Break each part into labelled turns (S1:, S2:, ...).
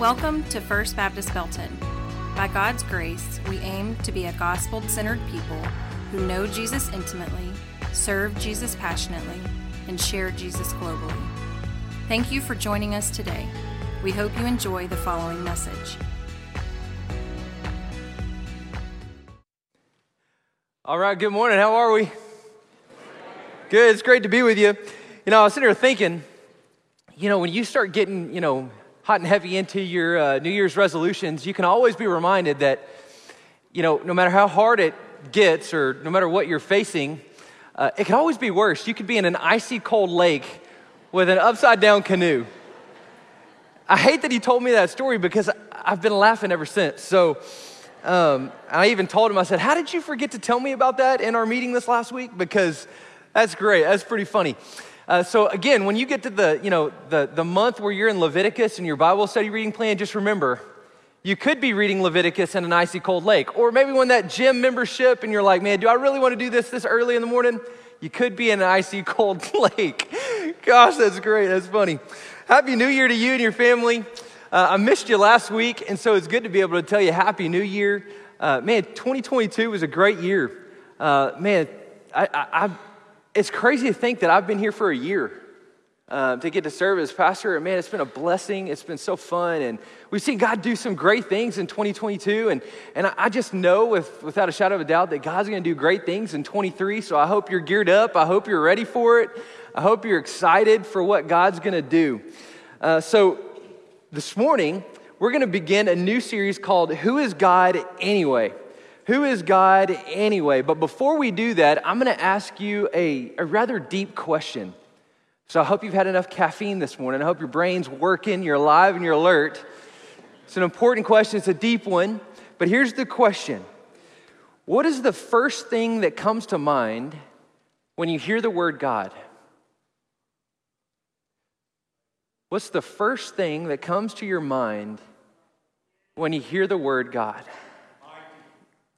S1: Welcome to First Baptist Belton. By God's grace, we aim to be a gospel centered people who know Jesus intimately, serve Jesus passionately, and share Jesus globally. Thank you for joining us today. We hope you enjoy the following message.
S2: All right, good morning. How are we? Good. It's great to be with you. You know, I was sitting here thinking, you know, when you start getting, you know, hot and heavy into your uh, New Year's resolutions, you can always be reminded that, you know, no matter how hard it gets or no matter what you're facing, uh, it can always be worse. You could be in an icy cold lake with an upside down canoe. I hate that he told me that story because I've been laughing ever since. So, um, I even told him, I said, How did you forget to tell me about that in our meeting this last week? Because that's great. That's pretty funny. Uh, so again, when you get to the, you know, the, the month where you're in Leviticus and your Bible study reading plan, just remember, you could be reading Leviticus in an icy cold lake. Or maybe when that gym membership and you're like, man, do I really want to do this this early in the morning? You could be in an icy cold lake. Gosh, that's great. That's funny. Happy New Year to you and your family. Uh, I missed you last week, and so it's good to be able to tell you Happy New Year. Uh, man, 2022 was a great year. Uh, man, I, I, I, it's crazy to think that I've been here for a year uh, to get to serve as pastor. And man, it's been a blessing. It's been so fun. And we've seen God do some great things in 2022. And, and I, I just know with, without a shadow of a doubt that God's going to do great things in 23. So I hope you're geared up. I hope you're ready for it. I hope you're excited for what God's going to do. Uh, so this morning, we're going to begin a new series called Who is God Anyway? Who is God anyway? But before we do that, I'm going to ask you a, a rather deep question. So I hope you've had enough caffeine this morning. I hope your brain's working, you're alive, and you're alert. It's an important question, it's a deep one. But here's the question What is the first thing that comes to mind when you hear the word God? What's the first thing that comes to your mind when you hear the word God?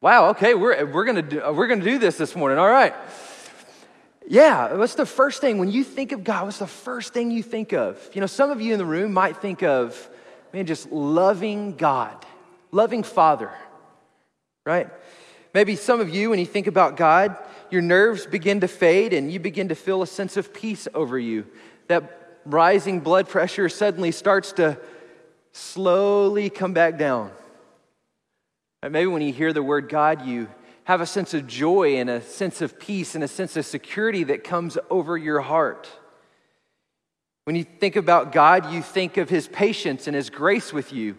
S2: Wow, okay, we're, we're gonna do, we're gonna do this this morning, all right. Yeah, what's the first thing when you think of God? What's the first thing you think of? You know, some of you in the room might think of, man, just loving God, loving Father, right? Maybe some of you, when you think about God, your nerves begin to fade and you begin to feel a sense of peace over you. That rising blood pressure suddenly starts to slowly come back down. And maybe when you hear the word God, you have a sense of joy and a sense of peace and a sense of security that comes over your heart. When you think about God, you think of his patience and his grace with you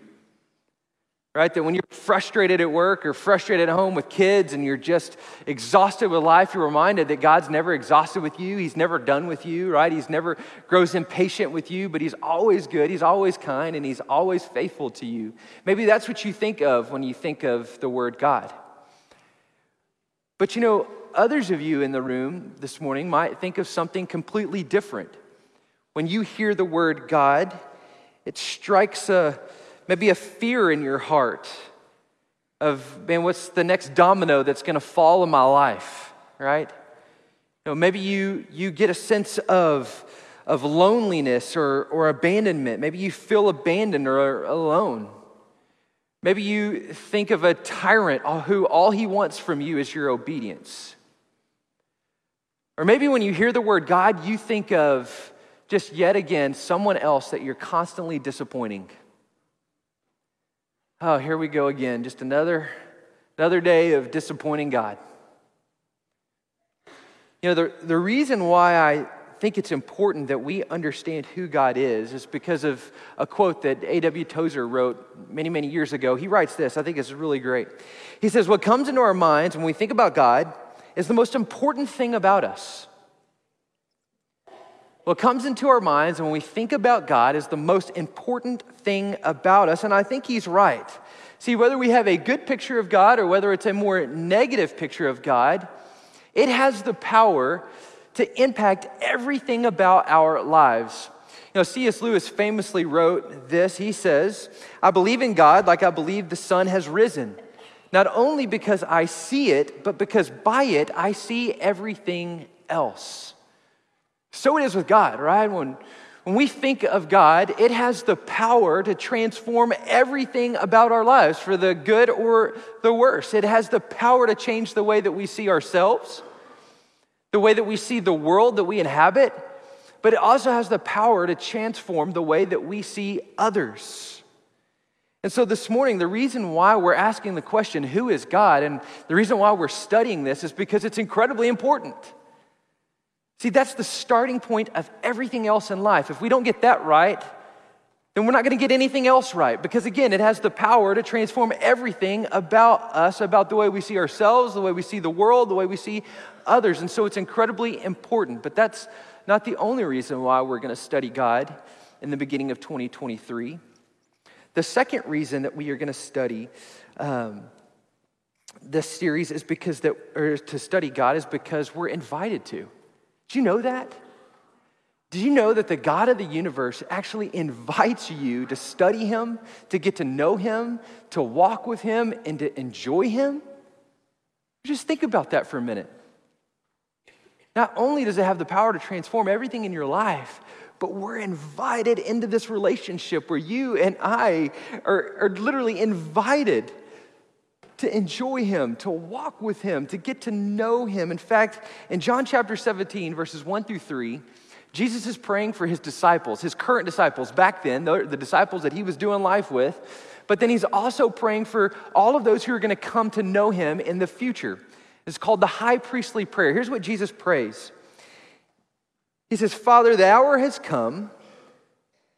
S2: right? That when you're frustrated at work or frustrated at home with kids and you're just exhausted with life, you're reminded that God's never exhausted with you. He's never done with you, right? He's never grows impatient with you, but He's always good, He's always kind, and He's always faithful to you. Maybe that's what you think of when you think of the word God. But you know, others of you in the room this morning might think of something completely different. When you hear the word God, it strikes a maybe a fear in your heart of, man, what's the next domino that's going to fall in my life, right? You know, maybe you, you get a sense of, of loneliness or, or abandonment. Maybe you feel abandoned or alone. Maybe you think of a tyrant who all he wants from you is your obedience. Or maybe when you hear the word God, you think of just yet again someone else that you're constantly disappointing. Oh, here we go again. Just another, another day of disappointing God. You know, the, the reason why I think it's important that we understand who God is is because of a quote that A.W. Tozer wrote many, many years ago. He writes this, I think it's really great. He says, What comes into our minds when we think about God is the most important thing about us. What comes into our minds when we think about God is the most important thing about us, and I think he's right. See, whether we have a good picture of God or whether it's a more negative picture of God, it has the power to impact everything about our lives. You know, C.S. Lewis famously wrote this. He says, I believe in God like I believe the sun has risen, not only because I see it, but because by it I see everything else. So it is with God, right? When, When we think of God, it has the power to transform everything about our lives for the good or the worse. It has the power to change the way that we see ourselves, the way that we see the world that we inhabit, but it also has the power to transform the way that we see others. And so this morning, the reason why we're asking the question, who is God? And the reason why we're studying this is because it's incredibly important. See, that's the starting point of everything else in life. If we don't get that right, then we're not going to get anything else right. Because again, it has the power to transform everything about us, about the way we see ourselves, the way we see the world, the way we see others. And so it's incredibly important. But that's not the only reason why we're going to study God in the beginning of 2023. The second reason that we are going to study um, this series is because that, or to study God is because we're invited to. Do you know that? Do you know that the God of the universe actually invites you to study Him, to get to know Him, to walk with Him, and to enjoy Him? Just think about that for a minute. Not only does it have the power to transform everything in your life, but we're invited into this relationship where you and I are, are literally invited to enjoy Him, to walk with Him, to get to know Him. In fact, in John chapter 17, verses 1 through 3, Jesus is praying for his disciples, his current disciples back then, the, disciples that he was doing life with. But then he's also praying for all of those who are going to come to know him in the future. It's called the high priestly prayer. Here's what Jesus prays He says, Father, the hour has come.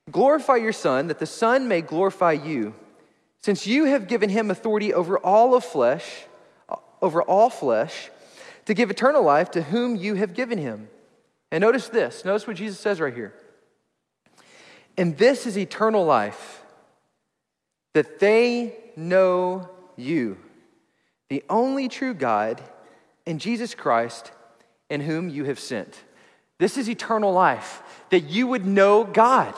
S2: Glorify your Son, that the Son may glorify you since you have given him authority over all of flesh, over all flesh, to give eternal life to whom you have given him. And notice this. Notice what Jesus says right here. And this is eternal life, that they know you, the only true God, and Jesus Christ, in whom you have sent. This is eternal life, that you would know God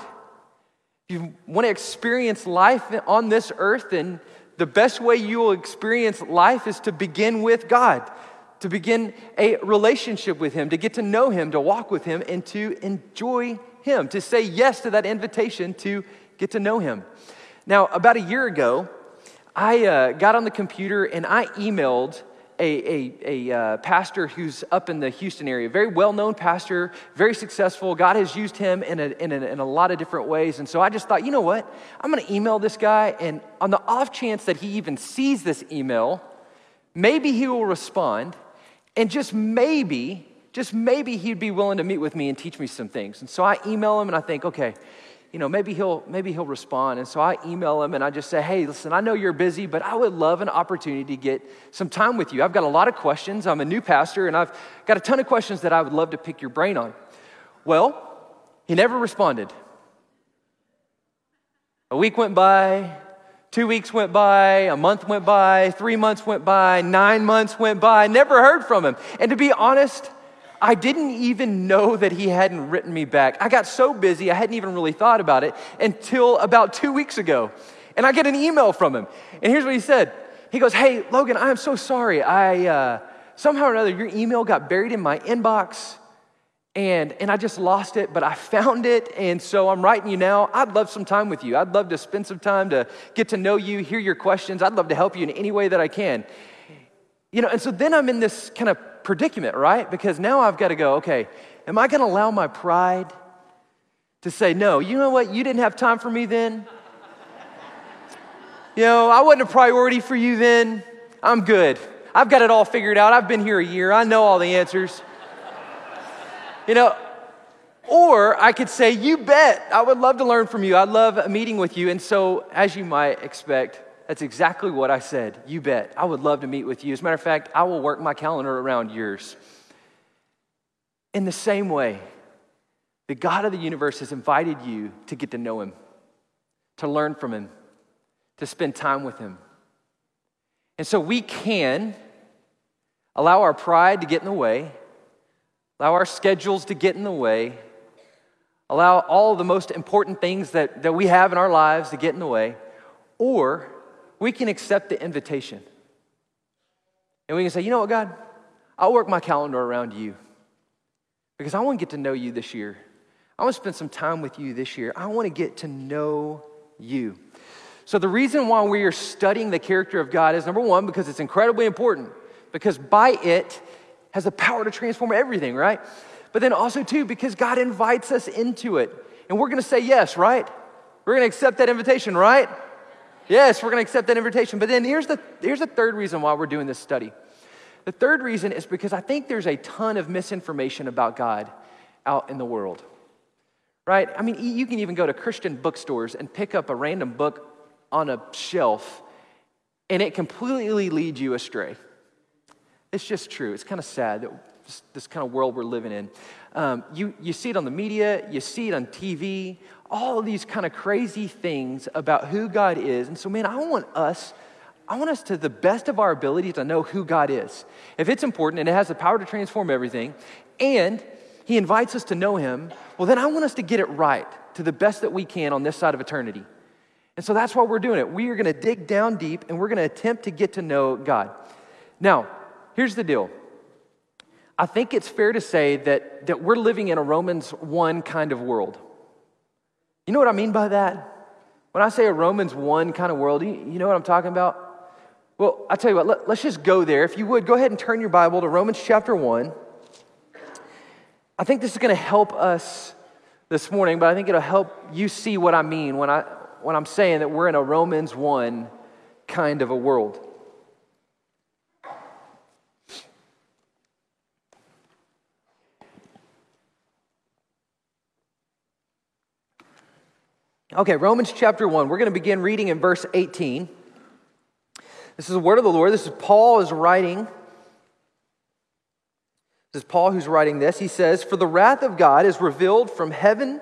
S2: you want to experience life on this earth, then the best way you will experience life is to begin with God, to begin a relationship with Him, to get to know Him, to walk with Him, and to enjoy Him, to say yes to that invitation to get to know Him. Now, about a year ago, I uh, got on the computer and I emailed a, a, a uh, pastor who's up in the Houston area, very well known pastor, very successful. God has used him in a, in, a, in a lot of different ways. And so I just thought, you know what? I'm going to email this guy, and on the off chance that he even sees this email, maybe he will respond, and just maybe, just maybe he'd be willing to meet with me and teach me some things. And so I email him and I think, okay, you know, maybe he'll maybe he'll respond. And so I email him and I just say, "Hey, listen, I know you're busy, but I would love an opportunity to get some time with you. I've got a lot of questions. I'm a new pastor and I've got a ton of questions that I would love to pick your brain on." Well, he never responded. A week went by, two weeks went by, a month went by, three months went by, nine months went by, never heard from him. And to be honest, I didn't even know that he hadn't written me back. I got so busy, I hadn't even really thought about it until about two weeks ago. And I get an email from him. And here's what he said He goes, Hey, Logan, I am so sorry. I uh, somehow or another, your email got buried in my inbox. And, and I just lost it, but I found it. And so I'm writing you now. I'd love some time with you. I'd love to spend some time to get to know you, hear your questions. I'd love to help you in any way that I can. You know, and so then I'm in this kind of predicament, right? Because now I've got to go, okay, am I going to allow my pride to say, no, you know what? You didn't have time for me then. You know, I wasn't a priority for you then. I'm good. I've got it all figured out. I've been here a year. I know all the answers. You know, or I could say, you bet. I would love to learn from you. I'd love a meeting with you. And so, as you might expect, that's exactly what I said. You bet. I would love to meet with you. As a matter of fact, I will work my calendar around yours. In the same way, the God of the universe has invited you to get to know Him, to learn from Him, to spend time with Him. And so we can allow our pride to get in the way, allow our schedules to get in the way, allow all the most important things that, that we have in our lives to get in the way, or we can accept the invitation. And we can say, you know what, God? I'll work my calendar around you because I want to get to know you this year. I want to spend some time with you this year. I want to get to know you. So, the reason why we are studying the character of God is number one, because it's incredibly important, because by it has the power to transform everything, right? But then also, too, because God invites us into it. And we're going to say yes, right? We're going to accept that invitation, right? Yes, we're going to accept that invitation. But then here's the, here's the third reason why we're doing this study. The third reason is because I think there's a ton of misinformation about God out in the world. Right? I mean, you can even go to Christian bookstores and pick up a random book on a shelf, and it completely leads you astray. It's just true. It's kind of sad that this, this kind of world we're living in. Um, you, you see it on the media, you see it on TV, all these kind of crazy things about who God is. And so, man, I want us, I want us to the best of our ability to know who God is. If it's important and it has the power to transform everything, and He invites us to know Him, well, then I want us to get it right to the best that we can on this side of eternity. And so that's why we're doing it. We are going to dig down deep and we're going to attempt to get to know God. Now, here's the deal. I think it's fair to say that, that we're living in a Romans 1 kind of world. You know what I mean by that? When I say a Romans 1 kind of world, you, know what I'm talking about? Well, I tell you what, let, let's just go there. If you would, go ahead and turn your Bible to Romans chapter 1. I think this is going to help us this morning, but I think it'll help you see what I mean when I, when I'm saying that we're in a Romans 1 kind of a world. Okay, Romans chapter 1. We're going to begin reading in verse 18. This is the word of the Lord. This is Paul is writing. This is Paul who's writing this. He says, For the wrath of God is revealed from heaven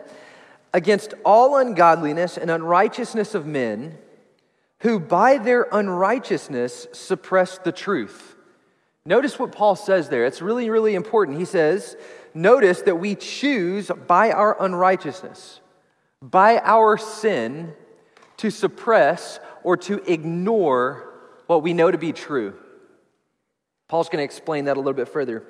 S2: against all ungodliness and unrighteousness of men who by their unrighteousness suppress the truth. Notice what Paul says there. It's really, really important. He says, Notice that we choose by our unrighteousness, by our sin, to suppress or to ignore what we know to be true. Paul's going to explain that a little bit further.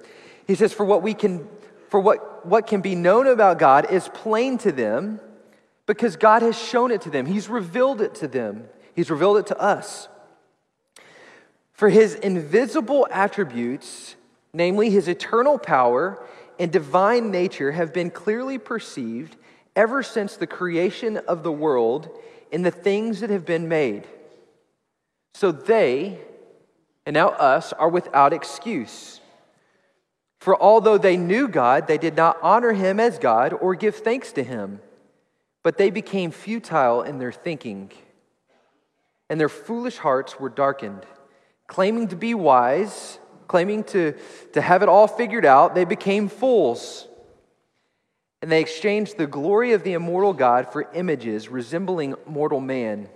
S2: He says, For what we can for what, what can be known about God is plain to them because God has shown it to them. He's revealed it to them, He's revealed it to us. For His invisible attributes, namely His eternal power and divine nature, have been clearly perceived ever since the creation of the world in the things that have been made. So they, and now us, are without excuse. For although they knew God, they did not honor him as God or give thanks to him, but they became futile in their thinking, and their foolish hearts were darkened. Claiming to be wise, claiming to, to have it all figured out, they became fools. And they exchanged the glory of the immortal God for images resembling mortal man,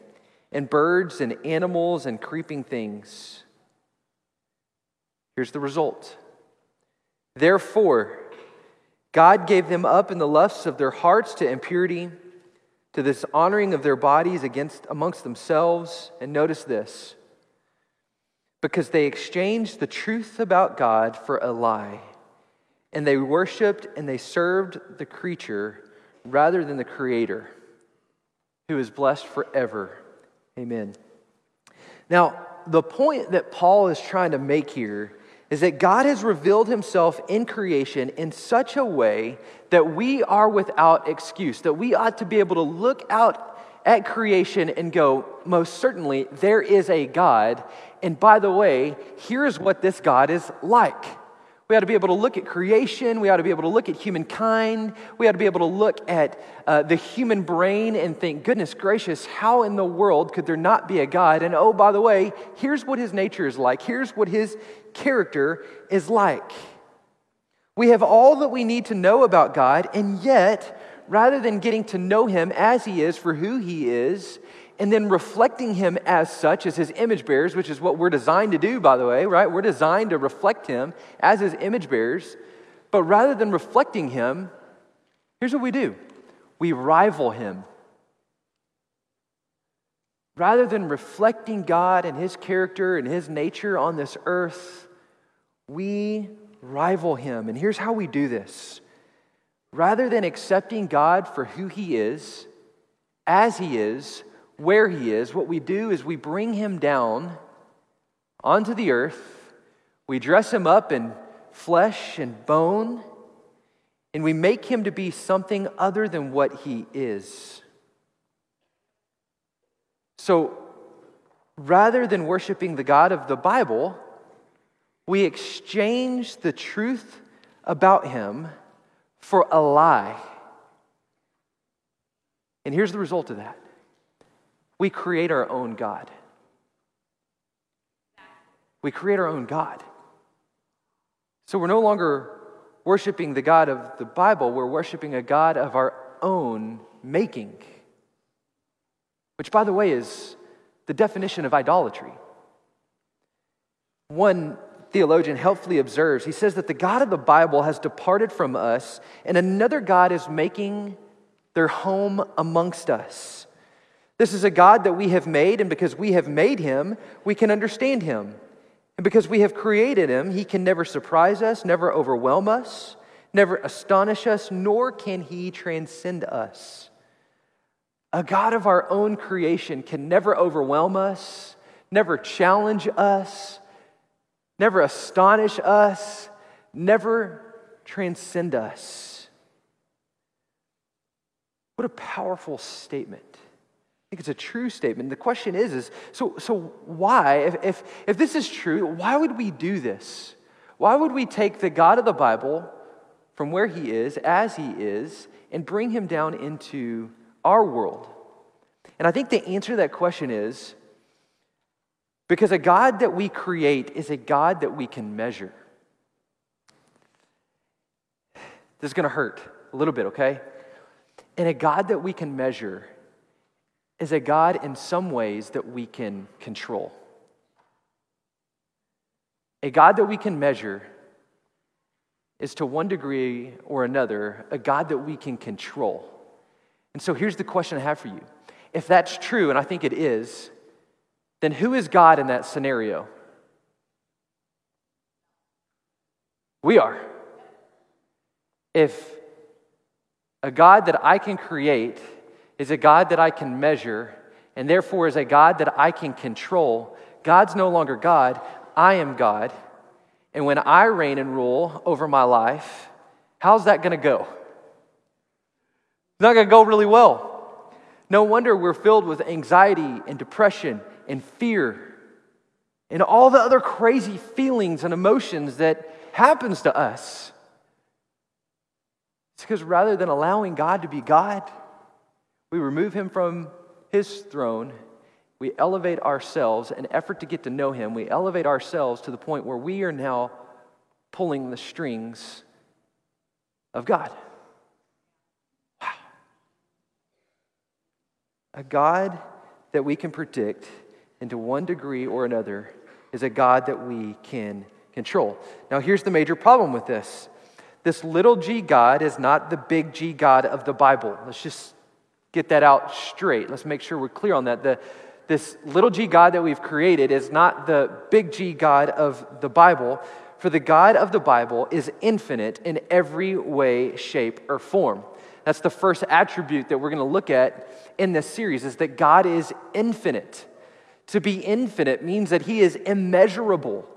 S2: and birds and animals and creeping things. Here's the result. Therefore, God gave them up in the lusts of their hearts to impurity, to this honoring of their bodies against amongst themselves. And notice this because they exchanged the truth about God for a lie, and they worshiped and they served the creature rather than the Creator, who is blessed forever. Amen. Now, the point that Paul is trying to make here is that God has revealed himself in creation in such a way that we are without excuse, that we ought to be able to look out at creation and go, most certainly, there is a God. And by the way, here's what this God is like. We ought to be able to look at creation. We ought to be able to look at humankind. We ought to be able to look at uh, the human brain and think, goodness gracious, how in the world could there not be a God? And oh, by the way, here's what his nature is like. Here's what his character is like. We have all that we need to know about God, and yet, rather than getting to know him as he is for who he is, and then reflecting him as such, as his image bearers, which is what we're designed to do, by the way, right? We're designed to reflect him as his image bearers. But rather than reflecting him, here's what we do we rival him. Rather than reflecting God and his character and his nature on this earth, we rival him. And here's how we do this rather than accepting God for who He is, as He is, where He is, what we do is we bring Him down onto the earth, we dress Him up in flesh and bone, and we make Him to be something other than what He is. So, rather than worshiping the God of the Bible, we exchange the truth about Him for a lie. And here's the result of that we create our own God. We create our own God. So we're no longer worshiping the God of the Bible, we're worshiping a God of our own making. Which, by the way, is the definition of idolatry. One theologian helpfully observes he says that the God of the Bible has departed from us, and another God is making their home amongst us. This is a God that we have made, and because we have made him, we can understand him. And because we have created him, he can never surprise us, never overwhelm us, never astonish us, nor can he transcend us. A God of our own creation can never overwhelm us, never challenge us, never astonish us, never transcend us. What a powerful statement. I think it's a true statement. The question is, is so, so why, if, if, if this is true, why would we do this? Why would we take the God of the Bible from where he is, as he is, and bring him down into our world? And I think the answer to that question is because a God that we create is a God that we can measure. This is going to hurt a little bit, okay? And a God that we can measure is a God in some ways that we can control. A God that we can measure is to one degree or another a God that we can control. And so here's the question I have for you. If that's true, and I think it is, then who is God in that scenario? We are. If a God that I can create is a God that I can measure, and therefore is a God that I can control. God's no longer God, I am God. And when I reign and rule over my life, how's that going to go? It's not going to go really well. No wonder we're filled with anxiety and depression and fear and all the other crazy feelings and emotions that happens to us. It's because rather than allowing God to be God, we remove him from his throne. We elevate ourselves in effort to get to know him. We elevate ourselves to the point where we are now pulling the strings of God. Wow. A God that we can predict into one degree or another is a God that we can control. Now, here's the major problem with this this little g God is not the big G God of the Bible. Let's just get that out straight. Let's make sure we're clear on that. The, this little g God that we've created is not the big G God of the Bible, for the God of the Bible is infinite in every way, shape, or form. That's the first attribute that we're going to look at in this series is that God is infinite. To be infinite means that he is immeasurable.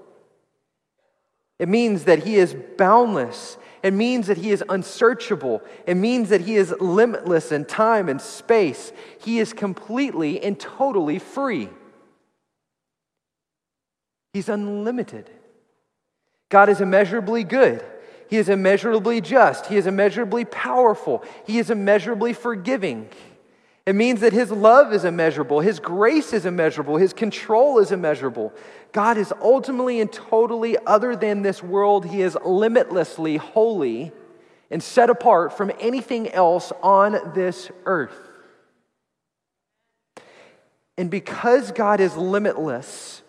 S2: It means that he is boundless. It means that he is unsearchable. It means that he is limitless in time and space. He is completely and totally free. He's unlimited. God is immeasurably good. He is immeasurably just. He is immeasurably powerful. He is immeasurably forgiving. It means that His love is immeasurable, His grace is immeasurable, His control is immeasurable. God is ultimately and totally other than this world. He is limitlessly holy and set apart from anything else on this earth. And because God is limitless,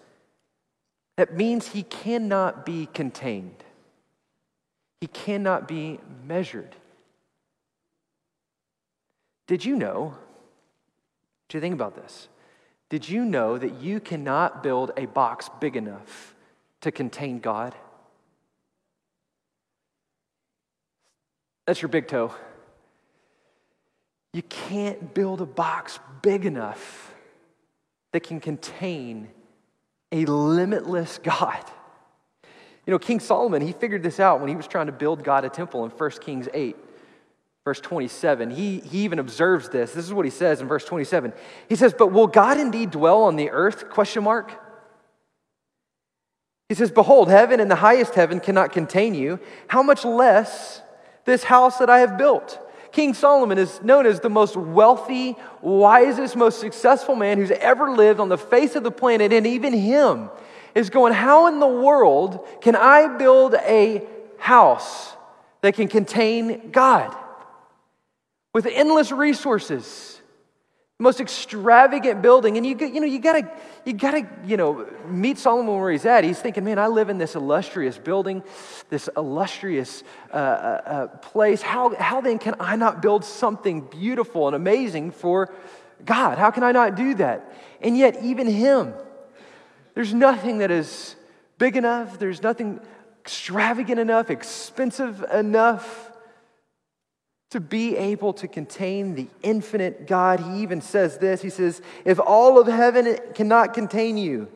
S2: that means He cannot be contained, He cannot be measured. Did you know? Do you think about this? Did you know that you cannot build a box big enough to contain God? That's your big toe. You can't build a box big enough that can contain a limitless God. You know, King Solomon, he figured this out when he was trying to build God a temple in 1 Kings 8, verse 27. He, he even observes this. This is what he says in verse 27. He says, But will God indeed dwell on the earth? Question mark. He says, Behold, heaven and the highest heaven cannot contain you. How much less this house that I have built? King Solomon is known as the most wealthy, wisest, most successful man who's ever lived on the face of the planet, and even him is going, How in the world can I build a house that can contain God with endless resources? most extravagant building. And you, you know you gotta you gotta you know meet solomon where he's at. He's thinking man i live in this illustrious building this illustrious uh, uh, uh, place. How, how then can i not build something beautiful and amazing for god? How can i not do that? And yet even him there's nothing that is big enough. There's nothing extravagant enough expensive enough to be able to contain the infinite God. He even says this He says, If all of heaven cannot contain you,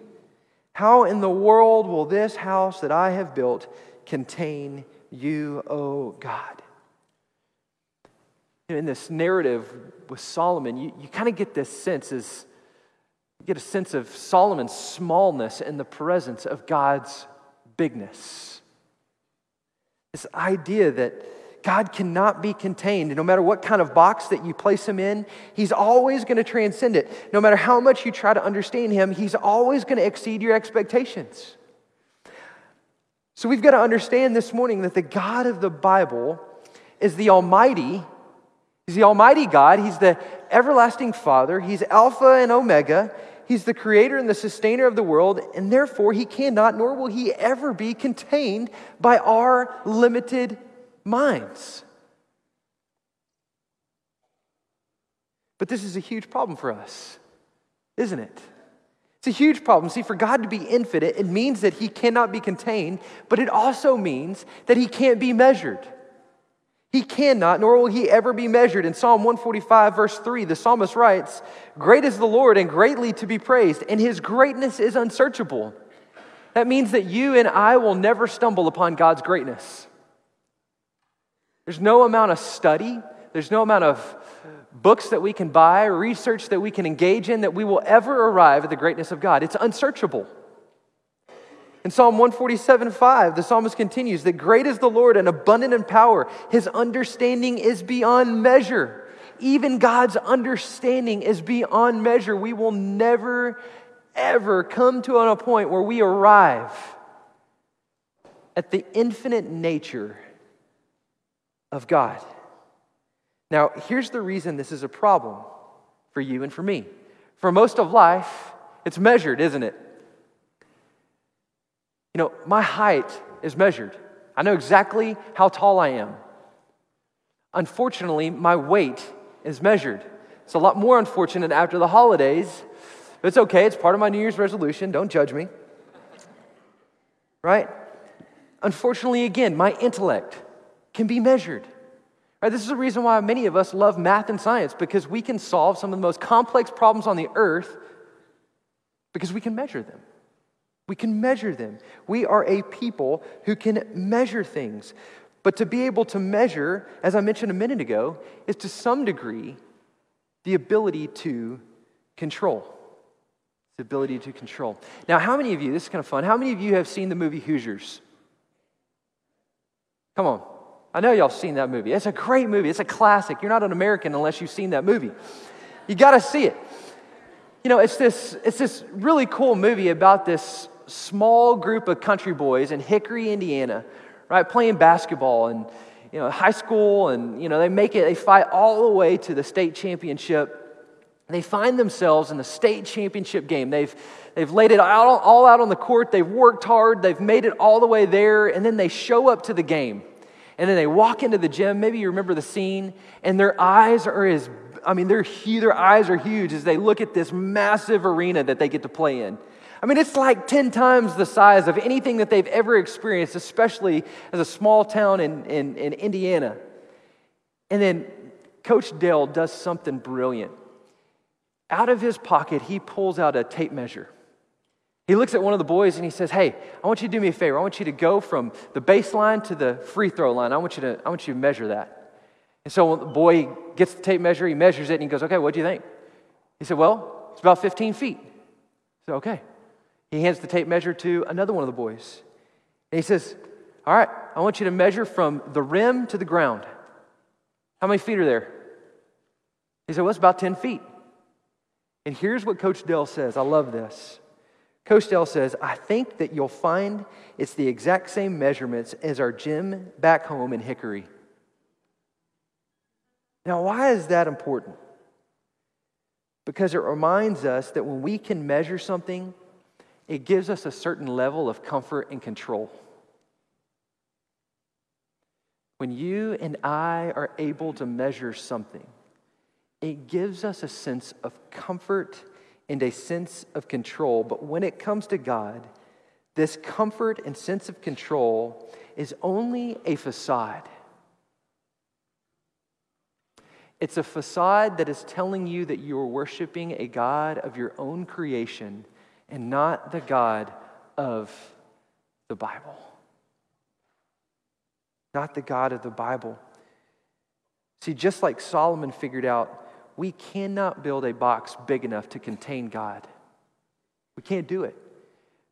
S2: how in the world will this house that I have built contain you, O God? In this narrative with Solomon, you, you kind of get this sense as you get a sense of Solomon's smallness in the presence of God's bigness. This idea that God cannot be contained. No matter what kind of box that you place him in, he's always going to transcend it. No matter how much you try to understand him, he's always going to exceed your expectations. So we've got to understand this morning that the God of the Bible is the Almighty. He's the Almighty God. He's the everlasting Father. He's Alpha and Omega. He's the creator and the sustainer of the world, and therefore he cannot, nor will he ever be contained by our limited minds. But this is a huge problem for us, isn't it? It's a huge problem. See, for God to be infinite, it means that He cannot be contained, but it also means that He can't be measured. He cannot, nor will He ever be measured. In Psalm 145, verse 3, the psalmist writes, Great is the Lord and greatly to be praised, and His greatness is unsearchable. That means that you and I will never stumble upon God's greatness. There's no amount of study, there's no amount of books that we can buy, research that we can engage in that we will ever arrive at the greatness of God. It's unsearchable. In Psalm 147 5, the psalmist continues that great is the Lord and abundant in power. His understanding is beyond measure. Even God's understanding is beyond measure. We will never, ever come to a point where we arrive at the infinite nature of God. Now, here's the reason this is a problem for you and for me. For most of life, it's measured, isn't it? You know, my height is measured. I know exactly how tall I am. Unfortunately, my weight is measured. It's a lot more unfortunate after the holidays, but it's okay. It's part of my New Year's resolution. Don't judge me. Right? Unfortunately, again, my intellect can be measured. Right, this is the reason why many of us love math and science because we can solve some of the most complex problems on the earth because we can measure them. We can measure them. We are a people who can measure things. But to be able to measure, as I mentioned a minute ago, is to some degree the ability to control. The ability to control. Now, how many of you, this is kind of fun, how many of you have seen the movie Hoosiers? Come on. I know y'all seen that movie. It's a great movie. It's a classic. You're not an American unless you've seen that movie. You got to see it. You know, it's this, it's this really cool movie about this small group of country boys in Hickory, Indiana, right, playing basketball and, you know, high school, and, you know, they make it, they fight all the way to the state championship. They find themselves in the state championship game. They've, they've laid it all, all out on the court. They've worked hard. They've made it all the way there, and then they show up to the game. And then they walk into the gym. Maybe you remember the scene, and their eyes are as I mean, their, their eyes are huge as they look at this massive arena that they get to play in. I mean, it's like 10 times the size of anything that they've ever experienced, especially as a small town in, in, in Indiana. And then Coach Dale does something brilliant. Out of his pocket, he pulls out a tape measure. He looks at one of the boys and he says, Hey, I want you to do me a favor. I want you to go from the baseline to the free throw line. I want you to, I want you to measure that. And so the boy gets the tape measure, he measures it, and he goes, Okay, what do you think? He said, Well, it's about 15 feet. I said, Okay. He hands the tape measure to another one of the boys. And he says, All right, I want you to measure from the rim to the ground. How many feet are there? He said, Well, it's about 10 feet. And here's what Coach Dale says. I love this. Coach says, I think that you'll find it's the exact same measurements as our gym back home in Hickory. Now, why is that important? Because it reminds us that when we can measure something, it gives us a certain level of comfort and control. When you and I are able to measure something, it gives us a sense of comfort and a sense of control. But when it comes to God, this comfort and sense of control is only a facade. It's a facade that is telling you that you are worshiping a God of your own creation and not the God of the Bible. Not the God of the Bible. See, just like Solomon figured out we cannot build a box big enough to contain God. We can't do it.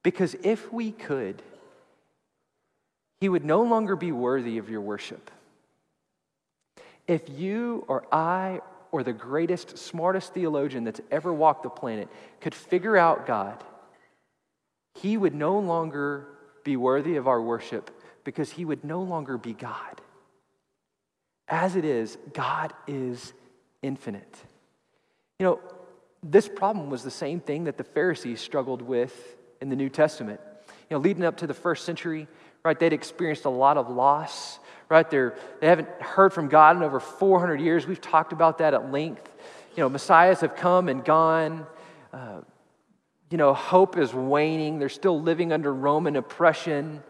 S2: Because if we could, He would no longer be worthy of your worship. If you or I or the greatest, smartest theologian that's ever walked the planet could figure out God, He would no longer be worthy of our worship because He would no longer be God. As it is, God is infinite. You know, this problem was the same thing that the Pharisees struggled with in the New Testament. You know, leading up to the first century, right, they'd experienced a lot of loss, right? They're, they haven't heard from God in over 400 years. We've talked about that at length. You know, messiahs have come and gone. Uh, you know, hope is waning. They're still living under Roman oppression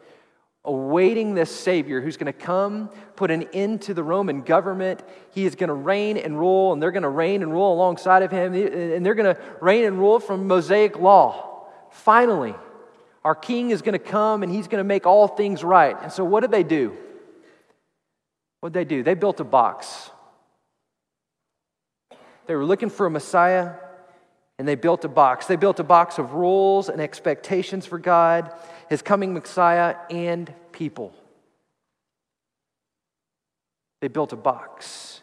S2: awaiting this Savior who's going to come, put an end to the Roman government. He is going to reign and rule, and they're going to reign and rule alongside of him, and they're going to reign and rule from Mosaic law. Finally, our king is going to come and he's going to make all things right. And so, what did they do? What did they do? They built a box. They were looking for a Messiah, and they built a box. They built a box of rules and expectations for God his coming Messiah, and people. They built a box.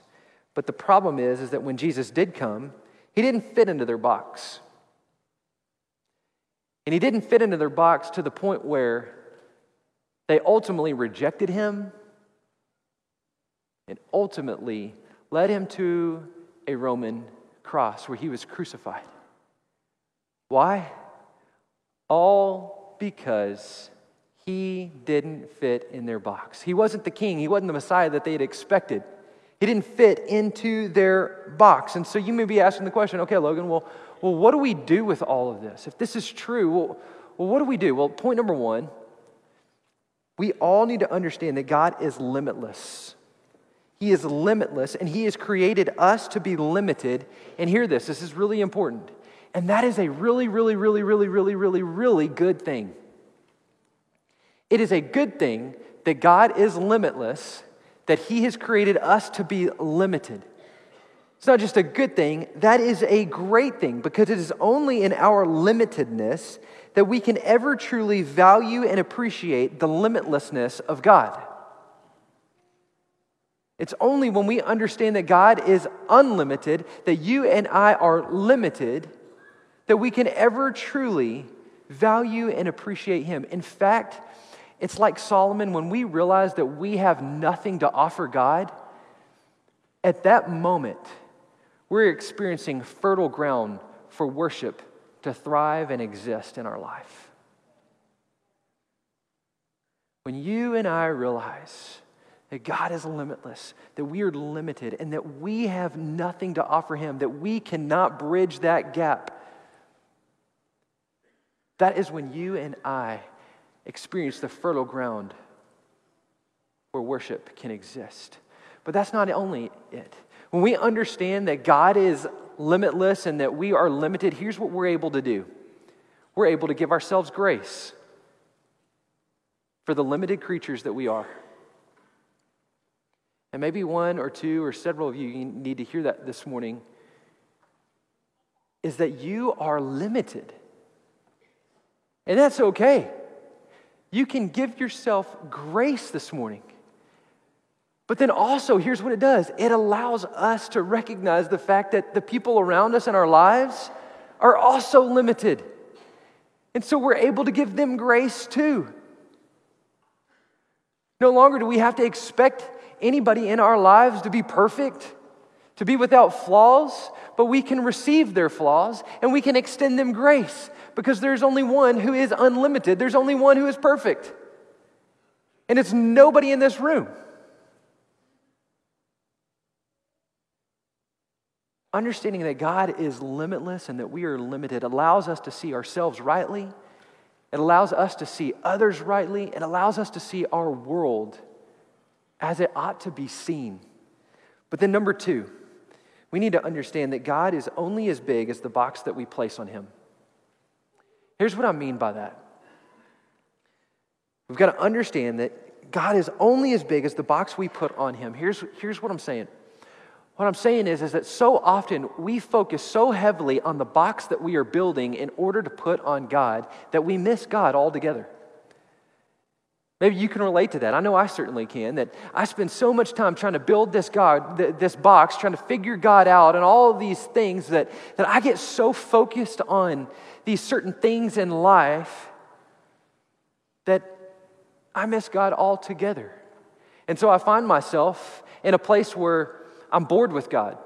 S2: But the problem is, is that when Jesus did come, he didn't fit into their box. And he didn't fit into their box to the point where they ultimately rejected him and ultimately led him to a Roman cross where he was crucified. Why? All because he didn't fit in their box. He wasn't the king, he wasn't the Messiah that they had expected. He didn't fit into their box. And so you may be asking the question okay, Logan, well, well what do we do with all of this? If this is true, well, well, what do we do? Well, point number one, we all need to understand that God is limitless. He is limitless, and He has created us to be limited. And hear this this is really important. And that is a really, really, really, really, really, really, really good thing. It is a good thing that God is limitless, that He has created us to be limited. It's not just a good thing, that is a great thing because it is only in our limitedness that we can ever truly value and appreciate the limitlessness of God. It's only when we understand that God is unlimited, that you and I are limited, that we can ever truly value and appreciate Him. In fact, it's like Solomon when we realize that we have nothing to offer God, at that moment, we're experiencing fertile ground for worship to thrive and exist in our life. When you and I realize that God is limitless, that we are limited, and that we have nothing to offer Him, that we cannot bridge that gap that is when you and I experience the fertile ground where worship can exist. But that's not only it. When we understand that God is limitless and that we are limited, here's what we're able to do we're able to give ourselves grace for the limited creatures that we are. And maybe one or two or several of you need to hear that this morning is that you are limited. And that's okay. You can give yourself grace this morning. But then also, here's what it does it allows us to recognize the fact that the people around us in our lives are also limited. And so we're able to give them grace too. No longer do we have to expect anybody in our lives to be perfect, to be without flaws, but we can receive their flaws and we can extend them grace because there's only one who is unlimited, there's only one who is perfect. And it's nobody in this room. Understanding that God is limitless and that we are limited allows us to see ourselves rightly. It allows us to see others rightly. It allows us to see our world as it ought to be seen. But then, number two, we need to understand that God is only as big as the box that we place on Him. Here's what I mean by that we've got to understand that God is only as big as the box we put on Him. Here's, here's what I'm saying. What I'm saying is, is that so often we focus so heavily on the box that we are building in order to put on God that we miss God altogether. Maybe you can relate to that. I know I certainly can. That I spend so much time trying to build this God, this box, trying to figure God out, and all these things that, that I get so focused on these certain things in life that I miss God altogether. And so I find myself in a place where I'm bored with God,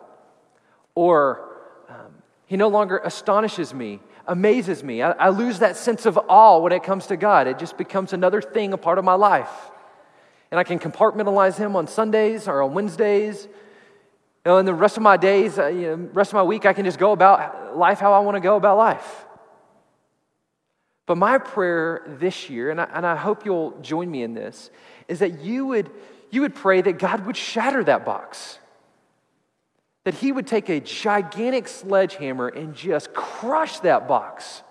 S2: or um, He no longer astonishes me amazes me. I, I lose that sense of awe when it comes to God. It just becomes another thing, a part of my life. And I can compartmentalize Him on Sundays or on Wednesdays. You know, and the rest of my days, uh, you know, rest of my week, I can just go about life how I want to go about life. But my prayer this year, and I, and I hope you'll join me in this, is that you would, you would pray that God would shatter that box that he would take a gigantic sledgehammer and just crush that box.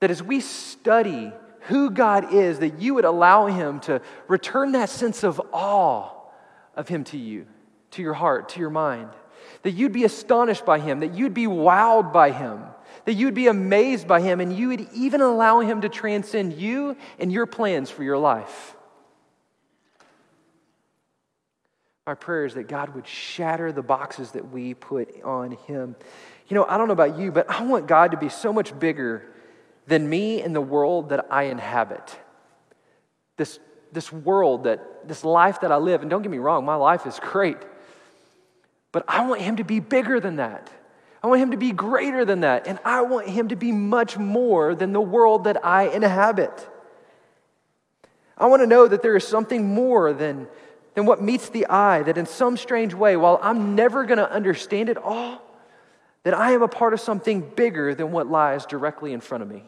S2: That as we study who God is, that you would allow him to return that sense of awe of him to you, to your heart, to your mind. That you'd be astonished by him, that you'd be wowed by him, that you'd be amazed by him, and you would even allow him to transcend you and your plans for your life. My prayer is that God would shatter the boxes that we put on Him. You know, I don't know about you, but I want God to be so much bigger than me and the world that I inhabit. This, this world, that, this life that I live, and don't get me wrong, my life is great. But I want Him to be bigger than that. I want Him to be greater than that. And I want Him to be much more than the world that I inhabit. I want to know that there is something more than than what meets the eye, that in some strange way, while I'm never going to understand it all, that I am a part of something bigger than what lies directly in front of me.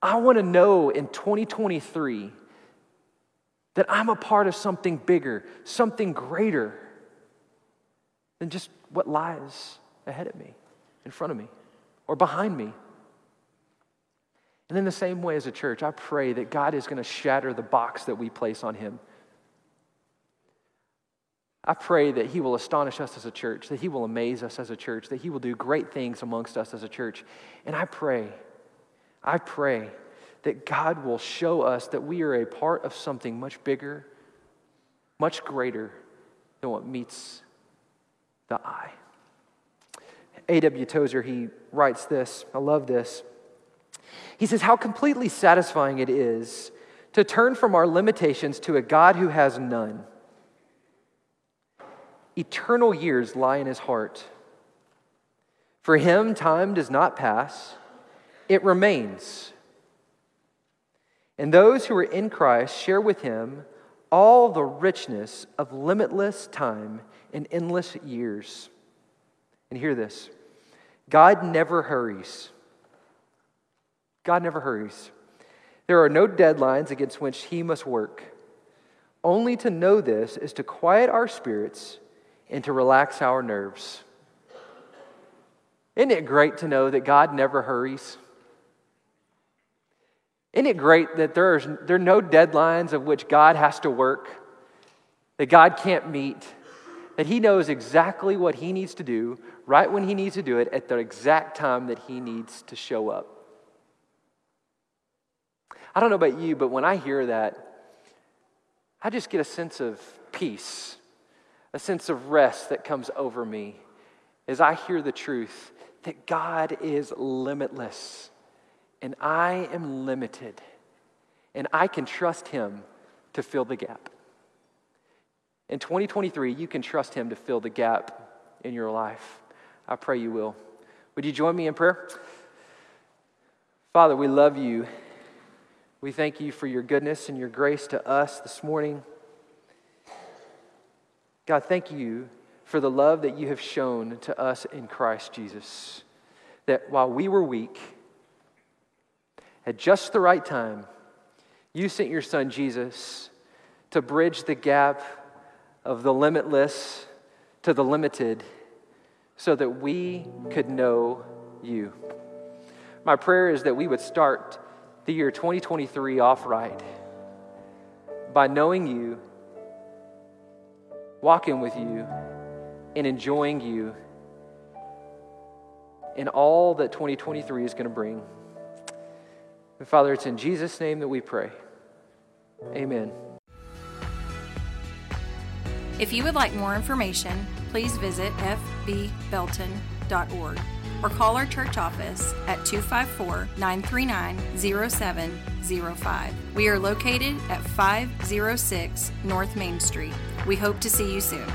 S2: I want to know in 2023 that I'm a part of something bigger, something greater than just what lies ahead of me, in front of me, or behind me. And in the same way as a church, I pray that God is going to shatter the box that we place on Him. I pray that He will astonish us as a church, that He will amaze us as a church, that He will do great things amongst us as a church. And I pray, I pray that God will show us that we are a part of something much bigger, much greater than what meets the eye. A.W. Tozer, he writes this. I love this. He says, How completely satisfying it is to turn from our limitations to a God who has none eternal years lie in his heart. For him, time does not pass, it remains. And those who are in Christ share with him all the richness of limitless time and endless years. And hear this God never hurries. God never hurries. There are no deadlines against which he must work. Only to know this is to quiet our spirits and to relax our nerves. Isn't it great to know that God never hurries? Isn't it great that there's, there are no deadlines of which God has to work, that God can't meet, that He knows exactly what He needs to do, right when He needs to do it, at the exact time that He needs to show up? I don't know about you, but when I hear that, I just get a sense of peace, a sense of rest that comes over me as I hear the truth that God is limitless and I am limited, and I can trust Him to fill the gap. In 2023, you can trust Him to fill the gap in your life. I pray you will. Would you join me in prayer? Father, we love you. We thank you for your goodness and your grace to us this morning. God, thank you for the love that you have shown to us in Christ Jesus. That while we were weak, at just the right time, you sent your son Jesus to bridge the gap of the limitless to the limited so that we could know you. My prayer is that we would start the year 2023 off right by knowing you, walking with you, and enjoying you in all that 2023 is going to bring. And Father, it's in Jesus' name that we pray. Amen.
S1: If you would like more information, please visit fbbelton.org or call our church office at 254 939 0705. We are located at 506 North Main Street. We hope to see you soon.